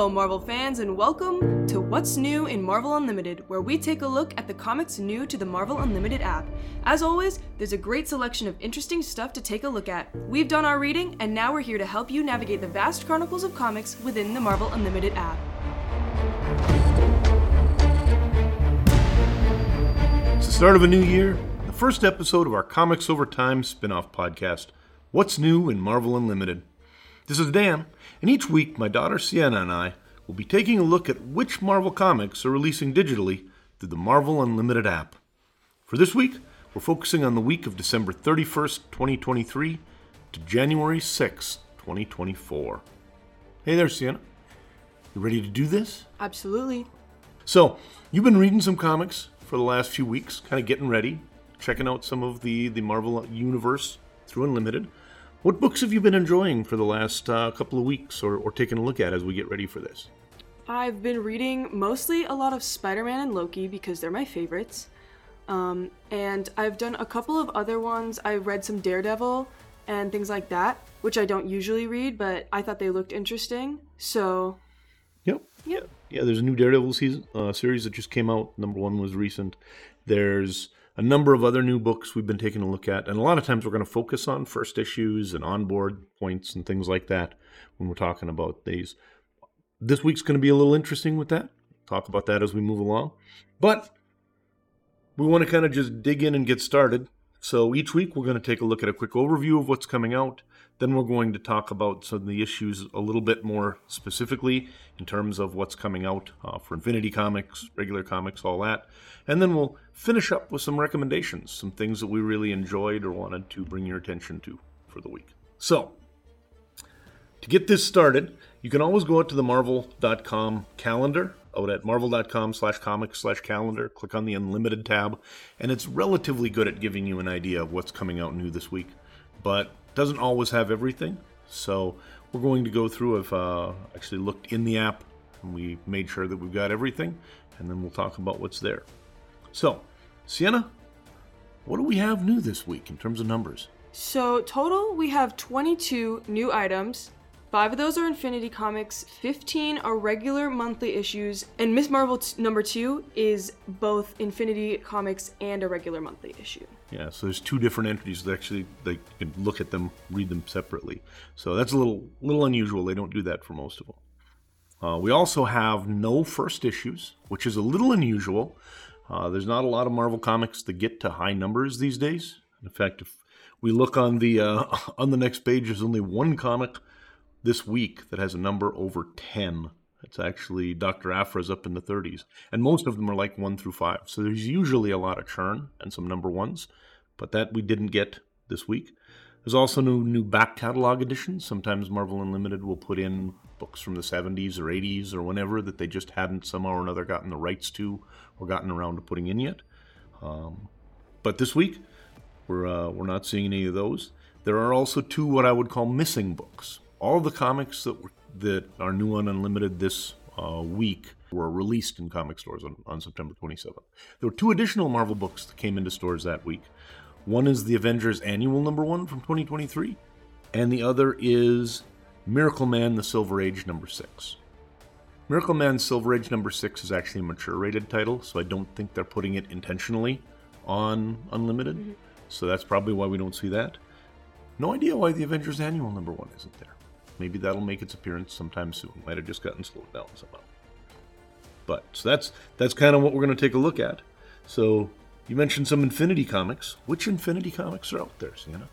Hello, Marvel fans, and welcome to What's New in Marvel Unlimited, where we take a look at the comics new to the Marvel Unlimited app. As always, there's a great selection of interesting stuff to take a look at. We've done our reading, and now we're here to help you navigate the vast chronicles of comics within the Marvel Unlimited app. It's the start of a new year, the first episode of our Comics Over Time spin off podcast, What's New in Marvel Unlimited. This is Dan, and each week my daughter Siena and I will be taking a look at which Marvel comics are releasing digitally through the Marvel Unlimited app. For this week, we're focusing on the week of December 31st, 2023 to January 6th, 2024. Hey there, Siena. You ready to do this? Absolutely. So, you've been reading some comics for the last few weeks, kind of getting ready, checking out some of the, the Marvel universe through Unlimited. What books have you been enjoying for the last uh, couple of weeks or, or taking a look at as we get ready for this? I've been reading mostly a lot of Spider Man and Loki because they're my favorites. Um, and I've done a couple of other ones. I read some Daredevil and things like that, which I don't usually read, but I thought they looked interesting. So, Yep. Yep. Yeah, there's a new Daredevil season uh, series that just came out. Number one was recent. There's a number of other new books we've been taking a look at, and a lot of times we're going to focus on first issues and onboard points and things like that when we're talking about these. This week's going to be a little interesting with that. Talk about that as we move along, but we want to kind of just dig in and get started. So each week we're going to take a look at a quick overview of what's coming out. Then we're going to talk about some of the issues a little bit more specifically in terms of what's coming out uh, for Infinity Comics, regular comics, all that. And then we'll finish up with some recommendations, some things that we really enjoyed or wanted to bring your attention to for the week. So, to get this started, you can always go out to the marvel.com calendar out at marvel.com slash comics slash calendar click on the unlimited tab and it's relatively good at giving you an idea of what's coming out new this week but doesn't always have everything so we're going to go through i've uh, actually looked in the app and we made sure that we've got everything and then we'll talk about what's there so Siena what do we have new this week in terms of numbers so total we have 22 new items. Five of those are Infinity Comics, 15 are regular monthly issues, and Ms. Marvel t- number two is both Infinity Comics and a regular monthly issue. Yeah, so there's two different entities that actually they can look at them, read them separately. So that's a little little unusual. They don't do that for most of them. Uh, we also have no first issues, which is a little unusual. Uh, there's not a lot of Marvel comics that get to high numbers these days. In fact, if we look on the uh, on the next page, there's only one comic this week that has a number over 10. It's actually Dr. Aphra's up in the 30s. And most of them are like 1 through 5. So there's usually a lot of churn and some number ones, but that we didn't get this week. There's also new, new back catalog editions. Sometimes Marvel Unlimited will put in books from the 70s or 80s or whenever that they just hadn't somehow or another gotten the rights to or gotten around to putting in yet. Um, but this week, we're, uh, we're not seeing any of those. There are also two what I would call missing books all the comics that were, that are new on Unlimited this uh, week were released in comic stores on, on September 27th. There were two additional Marvel books that came into stores that week. One is the Avengers Annual Number One from 2023, and the other is Miracleman: The Silver Age Number Six. Miracleman: Silver Age Number Six is actually a mature rated title, so I don't think they're putting it intentionally on Unlimited. Mm-hmm. So that's probably why we don't see that. No idea why the Avengers Annual Number One isn't there. Maybe that'll make its appearance sometime soon. Might have just gotten slowed down somehow. But so that's that's kind of what we're going to take a look at. So you mentioned some Infinity comics. Which Infinity comics are out there, Siena?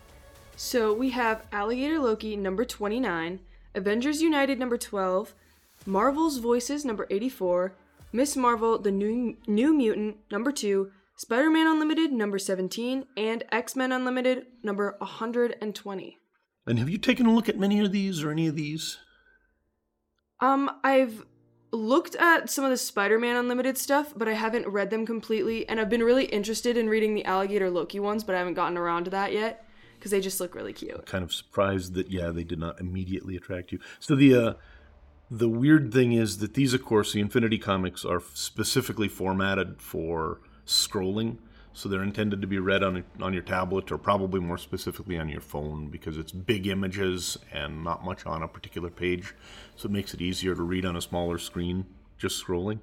So we have Alligator Loki number 29, Avengers United number 12, Marvel's Voices number 84, Ms. Marvel the New New Mutant number 2, Spider-Man Unlimited number 17, and X-Men Unlimited number 120. And have you taken a look at many of these or any of these? Um, I've looked at some of the Spider-Man Unlimited stuff, but I haven't read them completely, and I've been really interested in reading the Alligator Loki ones, but I haven't gotten around to that yet because they just look really cute. Kind of surprised that yeah, they did not immediately attract you. So the uh the weird thing is that these of course the Infinity comics are specifically formatted for scrolling. So they're intended to be read on on your tablet or probably more specifically on your phone because it's big images and not much on a particular page, so it makes it easier to read on a smaller screen just scrolling.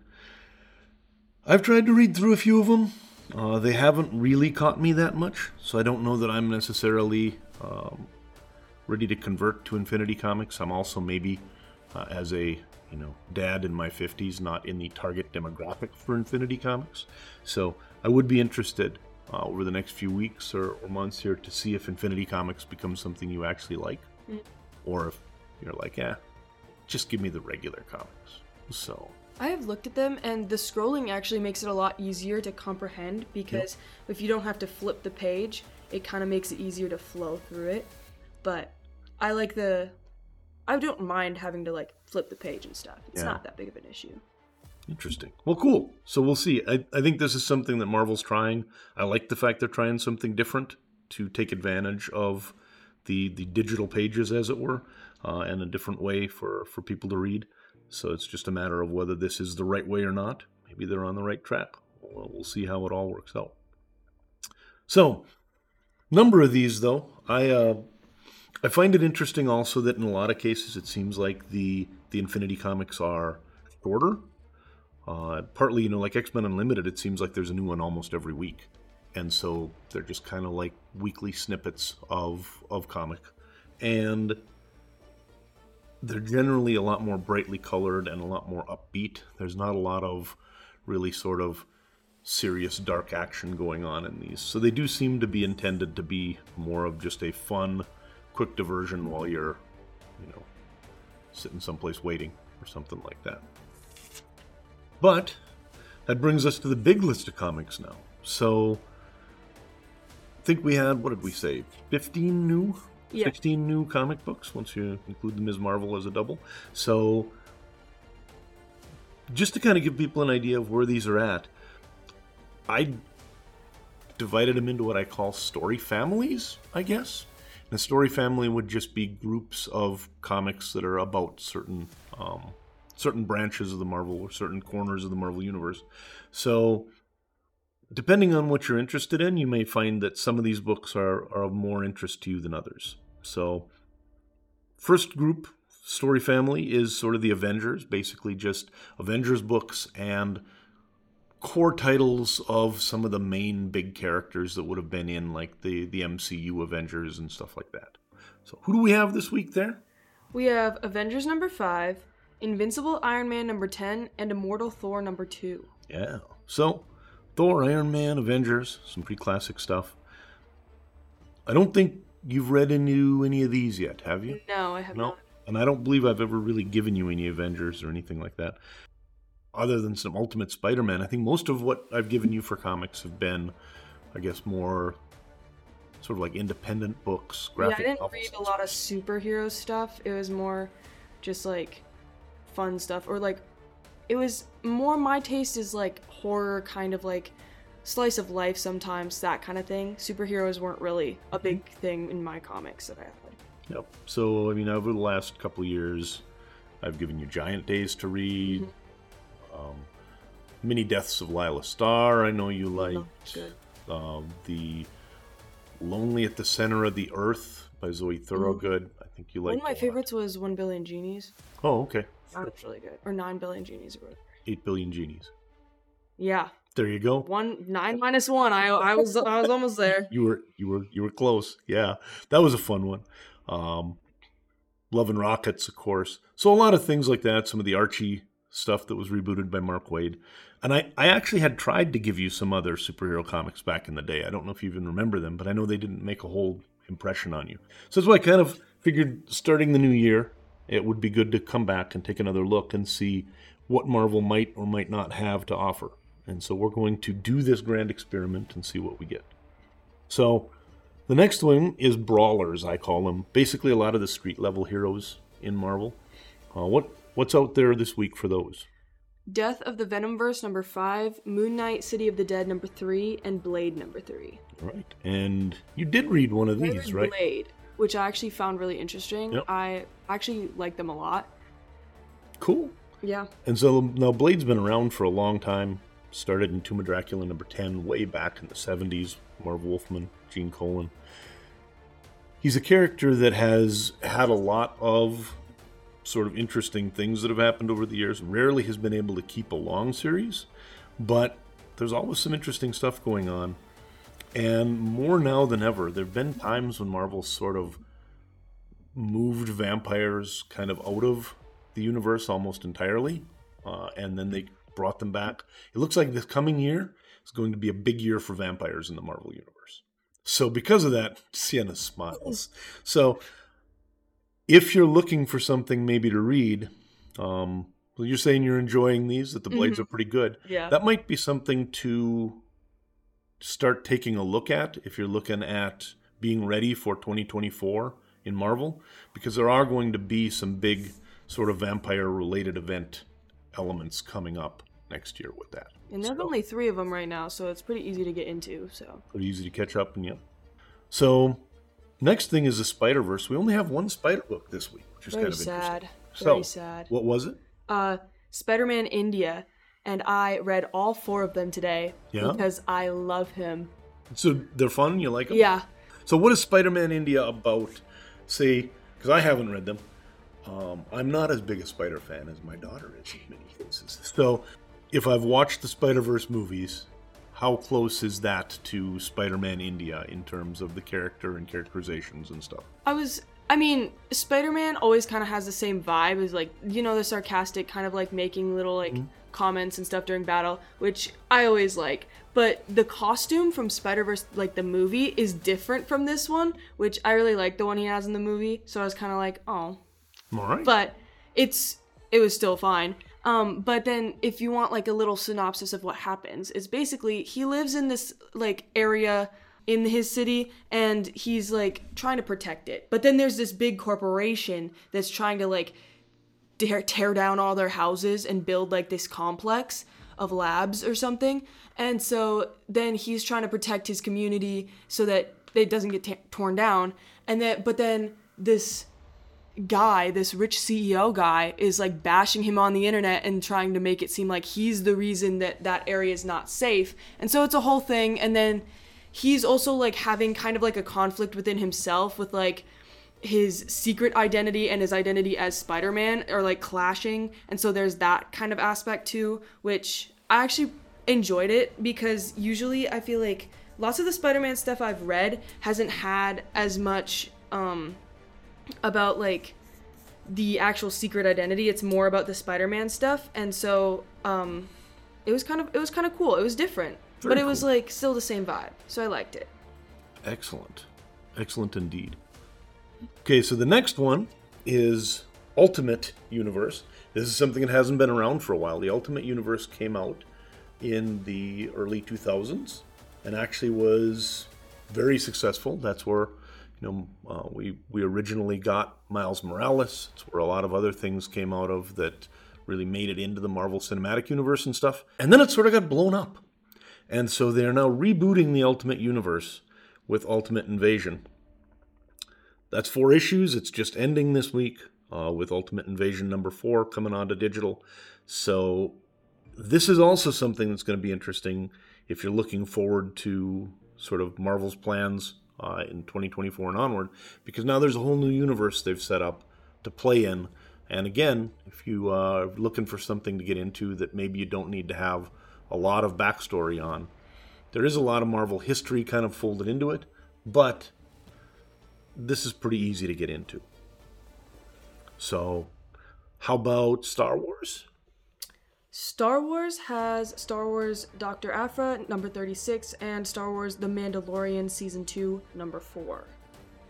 I've tried to read through a few of them. Uh, they haven't really caught me that much, so I don't know that I'm necessarily um, ready to convert to Infinity Comics. I'm also maybe uh, as a you know dad in my 50s, not in the target demographic for Infinity Comics. So I would be interested uh, over the next few weeks or, or, months here to see if Infinity Comics becomes something you actually like, mm. or if you're like, yeah, just give me the regular comics. So I have looked at them, and the scrolling actually makes it a lot easier to comprehend because yep. if you don't have to flip the page, it kind of makes it easier to flow through it. But I like the. I don't mind having to like flip the page and stuff. It's yeah. not that big of an issue. Interesting. Well, cool. So we'll see. I, I think this is something that Marvel's trying. I like the fact they're trying something different to take advantage of the the digital pages, as it were, uh, and a different way for for people to read. So it's just a matter of whether this is the right way or not. Maybe they're on the right track. Well, we'll see how it all works out. So, number of these though, I uh, I find it interesting also that in a lot of cases it seems like the the Infinity comics are shorter. Uh, partly, you know, like X Men Unlimited, it seems like there's a new one almost every week, and so they're just kind of like weekly snippets of of comic, and they're generally a lot more brightly colored and a lot more upbeat. There's not a lot of really sort of serious dark action going on in these. So they do seem to be intended to be more of just a fun, quick diversion while you're, you know, sitting someplace waiting or something like that. But that brings us to the big list of comics now. So I think we had, what did we say, 15 new yeah. 16 new comic books once you include the Ms. Marvel as a double. So, just to kind of give people an idea of where these are at, I divided them into what I call story families, I guess. And a story family would just be groups of comics that are about certain um, certain branches of the Marvel or certain corners of the Marvel universe. So, depending on what you're interested in, you may find that some of these books are, are of more interest to you than others. So, first group story family is sort of the Avengers, basically just Avengers books and core titles of some of the main big characters that would have been in like the the MCU Avengers and stuff like that. So, who do we have this week there? We have Avengers number 5, Invincible Iron Man number 10, and Immortal Thor number 2. Yeah. So, Thor, Iron Man, Avengers, some pretty classic stuff. I don't think you've read into any of these yet, have you? No, I have not. no? not. And I don't believe I've ever really given you any Avengers or anything like that. Other than some Ultimate Spider Man, I think most of what I've given you for comics have been, I guess, more sort of like independent books. Graphic yeah, I didn't read a lot of superhero stuff. It was more just like fun stuff, or like it was more my taste is like horror, kind of like slice of life sometimes, that kind of thing. Superheroes weren't really a big thing in my comics that I had. Yep. So, I mean, over the last couple years, I've given you Giant Days to read, mm-hmm. um, Many Deaths of Laila Starr, I know you liked. Um, the Lonely at the Center of the Earth by Zoe mm-hmm. Thorogood. Mm-hmm. I think you liked. One of my favorites was One Billion Genies. Oh, okay. That was really good. Or Nine Billion Genies. Eight Billion Genies. Yeah, there you go. One nine minus one. I I was I was almost there. You were you were you were close. Yeah, that was a fun one. Um, Love and Rockets, of course. So a lot of things like that. Some of the Archie stuff that was rebooted by Mark Waid. And I, I actually had tried to give you some other superhero comics back in the day. I don't know if you even remember them, but I know they didn't make a whole impression on you. So that's why I kind of figured starting the new year, it would be good to come back and take another look and see what Marvel might or might not have to offer. And so we're going to do this grand experiment and see what we get. So the next one is brawlers, I call them. Basically, a lot of the street level heroes in Marvel. Uh, what what's out there this week for those? Death of the Venomverse number five, Moon Knight City of the Dead number three, and Blade number three. Right, and you did read one of these, right? Blade, which I actually found really interesting. Yep. I actually like them a lot. Cool. Yeah. And so now Blade's been around for a long time Started in Tomb of Dracula number 10 way back in the 70s. Marv Wolfman, Gene Colan. He's a character that has had a lot of sort of interesting things that have happened over the years. Rarely has been able to keep a long series, but there's always some interesting stuff going on. And more now than ever, there have been times when Marvel sort of moved vampires kind of out of the universe almost entirely, uh, and then they brought them back. It looks like this coming year is going to be a big year for vampires in the Marvel universe. So because of that, Siena smiles. So if you're looking for something maybe to read, um, well, you're saying you're enjoying these, that the blades Mm-hmm. are pretty good. Yeah. That might be something to start taking a look at if you're looking at being ready for 2024 in Marvel, because there are going to be some big sort of vampire related event elements coming up next year with that. And there's only three of them right now, so it's pretty easy to get into. So Pretty easy to catch up and yeah. So next thing is the Spider Verse. We only have one Spider book this week, which is very kind of sad. interesting. Very so, sad. what was it? Uh, Spider-Man India, and I read all four of them today Yeah? because I love him. So they're fun. You like them? Yeah. So what is Spider-Man India about? See, because I haven't read them. Um, I'm not as big a Spider fan as my daughter is in many cases. So, if I've watched the Spider Verse movies, how close is that to Spider-Man India in terms of the character and characterizations and stuff? I was. I mean, Spider Man always kind of has the same vibe as, like, you know, the sarcastic kind of like making little, like, comments and stuff during battle, which I always like. But the costume from Spider Verse, like, the movie, is different from this one, which I really like the one he has in the movie. So I was kind of like, oh. All right. But it's. It was still fine. Um, but then if you want like a little synopsis of what happens, it's basically he lives in this like area in his city and he's like trying to protect it. But then there's this big corporation that's trying to like tear, tear down all their houses and build like this complex of labs or something. And so then he's trying to protect his community so that it doesn't get ta- torn down. And then but then this guy, this rich CEO guy, is like bashing him on the internet and trying to make it seem like he's the reason that that area is not safe. And so it's a whole thing. And then he's also like having kind of like a conflict within himself with like his secret identity and his identity as Spider-Man are like clashing. And so there's that kind of aspect too, which I actually enjoyed it because usually I feel like lots of the Spider-Man stuff I've read hasn't had as much um about like the actual secret identity. It's more about the Spider-Man stuff, and so um, it was kind of it was kind of cool. It was different, but Very it was like still the same vibe. So I liked it. Excellent. Excellent indeed. Okay, so the next one is Ultimate Universe. This is something that hasn't been around for a while. The Ultimate Universe came out in the early 2000s and actually was very successful. That's where you know uh, we we originally got Miles Morales. It's where a lot of other things came out of that really made it into the Marvel Cinematic Universe and stuff. And then it sort of got blown up. And so they're now rebooting the Ultimate Universe with Ultimate Invasion. That's four issues. It's just ending this week uh, with Ultimate Invasion number four coming onto digital. So this is also something that's going to be interesting if you're looking forward to sort of Marvel's plans uh, in 2024 and onward, because now there's a whole new universe they've set up to play in. And again, if you uh, are looking for something to get into that maybe you don't need to have a lot of backstory on, there is a lot of Marvel history kind of folded into it, but this is pretty easy to get into. So, how about Star Wars? Star Wars has Star Wars Dr. Aphra number 36 and Star Wars The Mandalorian season 2 number 4.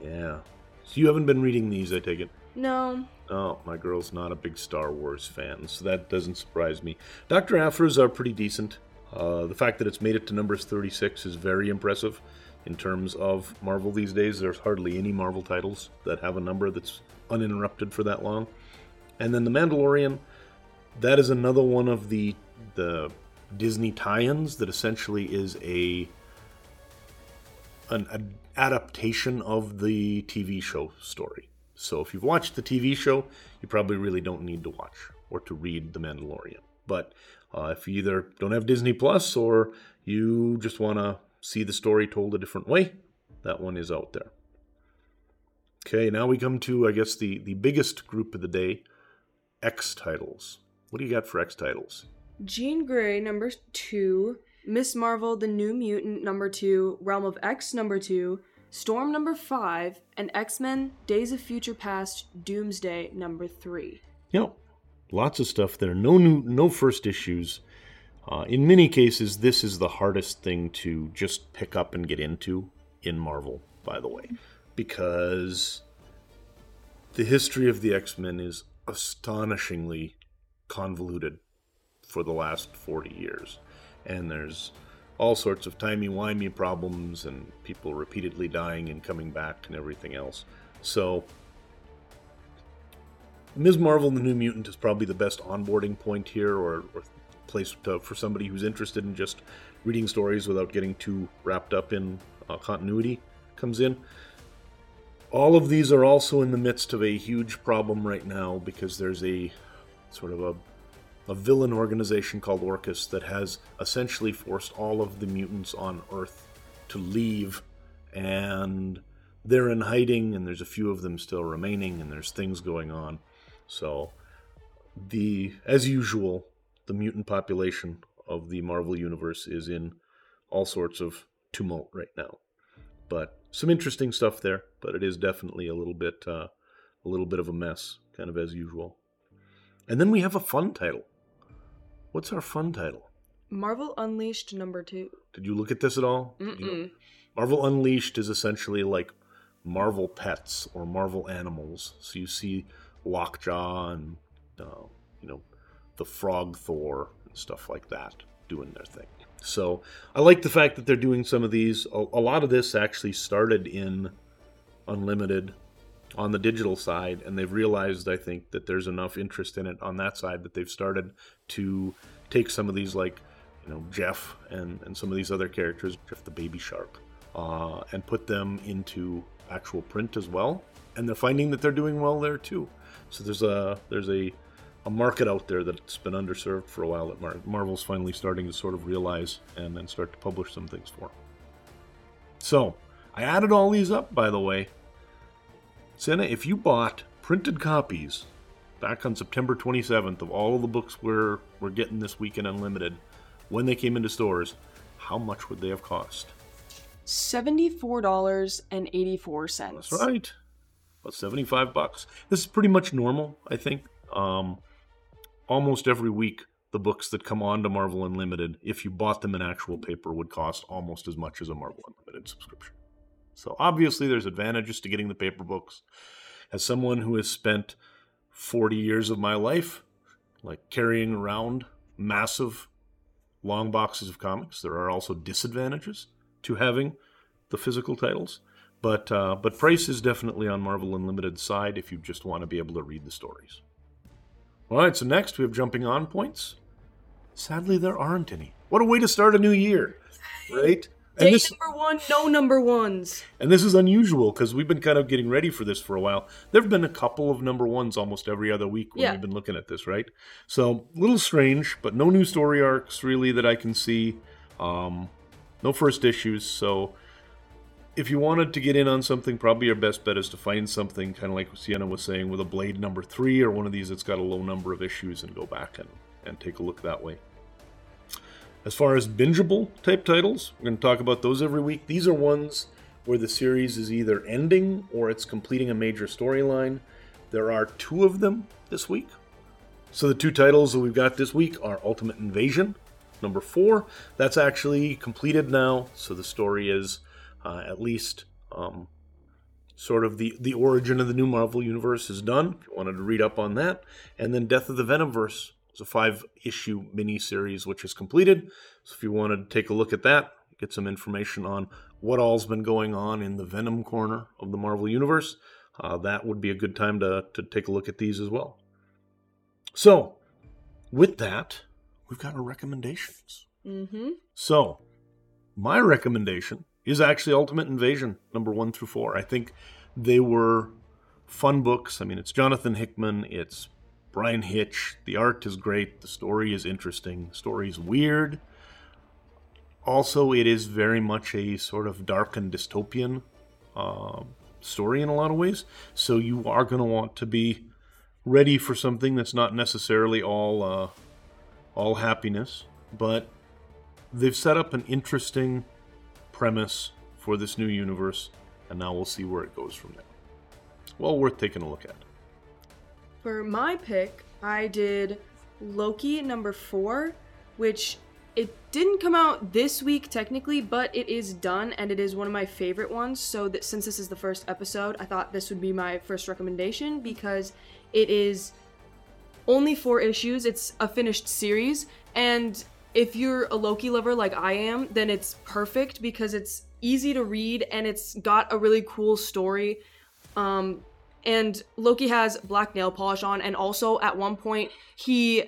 Yeah. So you haven't been reading these, I take it. No, Oh, my girl's not a big Star Wars fan, so that doesn't surprise me. Dr. Aphra's are pretty decent. Uh, the fact that it's made it to numbers 36 is very impressive in terms of Marvel these days. There's hardly any Marvel titles that have a number that's uninterrupted for that long. And then The Mandalorian, that is another one of the the Disney tie-ins that essentially is a an, adaptation of the TV show story. So if you've watched the TV show, you probably really don't need to watch or to read The Mandalorian. But uh, if you either don't have Disney Plus or you just want to see the story told a different way, that one is out there. Okay, now we come to, I guess, the, the biggest group of the day X titles. What do you got for X titles? Jean Grey, number two. Ms. Marvel, The New Mutant, number two. Realm of X, number two. Storm, number five. And X Men, Days of Future Past, Doomsday, number three. Yep, lots of stuff there. No new, no first issues. Uh, in many cases, this is the hardest thing to just pick up and get into in Marvel, by the way, because the history of the X Men is astonishingly convoluted for the last 40 years. And there's all sorts of timey-wimey problems and people repeatedly dying and coming back and everything else. So Ms. Marvel the New Mutant is probably the best onboarding point here or, or place to, for somebody who's interested in just reading stories without getting too wrapped up in uh, continuity comes in. All of these are also in the midst of a huge problem right now because there's a sort of a, a villain organization called Orchis that has essentially forced all of the mutants on Earth to leave, and they're in hiding, and there's a few of them still remaining, and there's things going on. So, the as usual, the mutant population of the Marvel universe is in all sorts of tumult right now. But some interesting stuff there, but it is definitely a little bit uh, a little bit of a mess, kind of as usual. And then we have a fun title. What's our fun title? Marvel Unleashed number two. Did you look at this at all? You- Marvel Unleashed is essentially like Marvel pets or Marvel animals. So you see Lockjaw and uh, you know the Frog Thor and stuff like that doing their thing. So I like the fact that they're doing some of these. A, a lot of this actually started in Unlimited on the digital side, and they've realized, I think, that there's enough interest in it on that side that they've started to take some of these, like, you know, Jeff and, and some of these other characters, Jeff the Baby Shark, uh, and put them into actual print as well. And they're finding that they're doing well there too. So there's a there's a a market out there that's been underserved for a while that Mar- Marvel's finally starting to sort of realize and then start to publish some things for. So I added all these up, by the way. Siena, if you bought printed copies back on September 27th of all of the books we're we're getting this week in Unlimited, when they came into stores, how much would they have cost? Seventy-four dollars and eighty-four cents. That's right. About 75 bucks. This is pretty much normal, I think. Um, almost every week, the books that come on to Marvel Unlimited, if you bought them in actual paper, would cost almost as much as a Marvel Unlimited subscription. So obviously, there's advantages to getting the paper books. As someone who has spent 40 years of my life, like carrying around massive long boxes of comics, there are also disadvantages to having the physical titles. But uh, but price is definitely on Marvel Unlimited side if you just want to be able to read the stories. All right, so next we have jumping on points. Sadly, there aren't any. What a way to start a new year, right? Day And this, number one, no number ones. and this is unusual because we've been kind of getting ready for this for a while. There have been a couple of number ones almost every other week when Yeah. we've been looking at this, right? So a little strange, but no new story arcs really that I can see. Um, no first issues, so if you wanted to get in on something, probably your best bet is to find something kind of like Siena was saying with a Blade number three or one of these that's got a low number of issues and go back and, and take a look that way. As far as bingeable type titles, we're going to talk about those every week. These are ones where the series is either ending or it's completing a major storyline. There are two of them this week. So the two titles that we've got this week are Ultimate Invasion, number four. That's actually completed now, so the story is uh, at least um, sort of the the origin of the new Marvel universe is done. If you wanted to read up on that, and then Death of the Venomverse is a five issue mini series which is completed. So if you wanted to take a look at that, get some information on what all's been going on in the Venom corner of the Marvel universe, uh, that would be a good time to to take a look at these as well. So, with that, we've got our recommendations. Mm-hmm. So, my recommendation is actually Ultimate Invasion, number one through four. I think they were fun books. I mean, it's Jonathan Hickman, it's Bryan Hitch. The art is great. The story is interesting. The story is weird. Also, it is very much a sort of dark and dystopian uh, story in a lot of ways. So you are going to want to be ready for something that's not necessarily all uh, all happiness, but they've set up an interesting premise for this new universe, and now we'll see where it goes from there. Well worth taking a look at. For my pick, I did Loki number four, which it didn't come out this week technically, but it is done and it is one of my favorite ones. So that since this is the first episode, I thought this would be my first recommendation because it is only four issues. It's a finished series, and if you're a Loki lover like I am, then it's perfect because it's easy to read and it's got a really cool story. Um, and Loki has black nail polish on, and also at one point he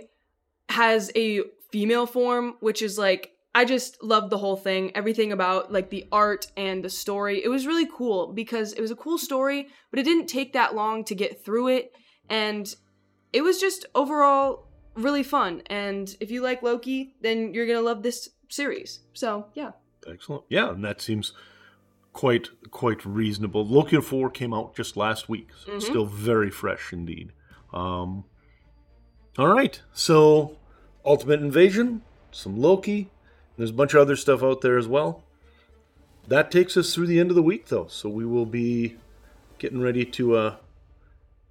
has a female form, which is like I just loved the whole thing, everything about like the art and the story. It was really cool because it was a cool story, but it didn't take that long to get through it, and it was just overall really fun. And if you like Loki, then you're gonna love this series. So yeah. Excellent. Yeah, and that seems quite quite reasonable. Loki 4 came out just last week, so it's still very fresh indeed. Um, all right, so Ultimate Invasion, some Loki, there's a bunch of other stuff out there as well. That takes us through the end of the week, though, so we will be getting ready to uh,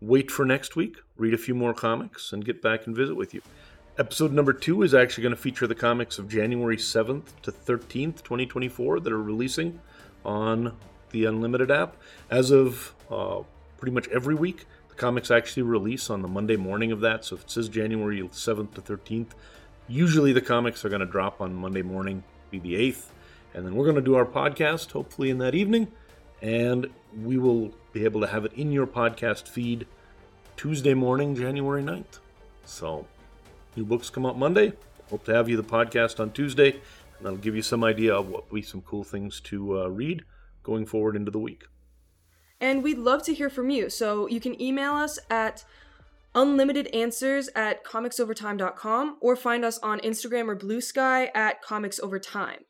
wait for next week, read a few more comics, and get back and visit with you. Episode number two is actually going to feature the comics of January 7th to 13th, 2024, that are releasing on the Unlimited app. As of uh, pretty much every week, the comics actually release on the Monday morning of that. So if it says January 7th to 13th, usually the comics are going to drop on Monday morning, be the 8th. And then we're going to do our podcast, hopefully in that evening. And we will be able to have it in your podcast feed Tuesday morning, January 9th. So New books come out Monday. Hope to have you the podcast on Tuesday, and that'll give you some idea of what be some cool things to uh, read going forward into the week. And we'd love to hear from you. So you can email us at unlimitedanswers at comicsovertime.com or find us on Instagram or Bluesky at comicsovertime.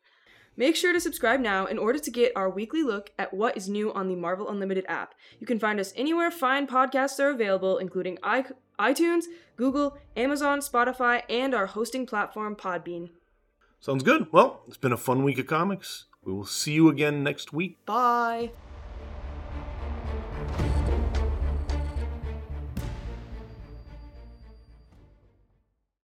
Make sure to subscribe now in order to get our weekly look at what is new on the Marvel Unlimited app. You can find us anywhere fine podcasts are available, including iTunes, Google, Amazon, Spotify, and our hosting platform, Podbean. Sounds good. Well, it's been a fun week of comics. We will see you again next week. Bye.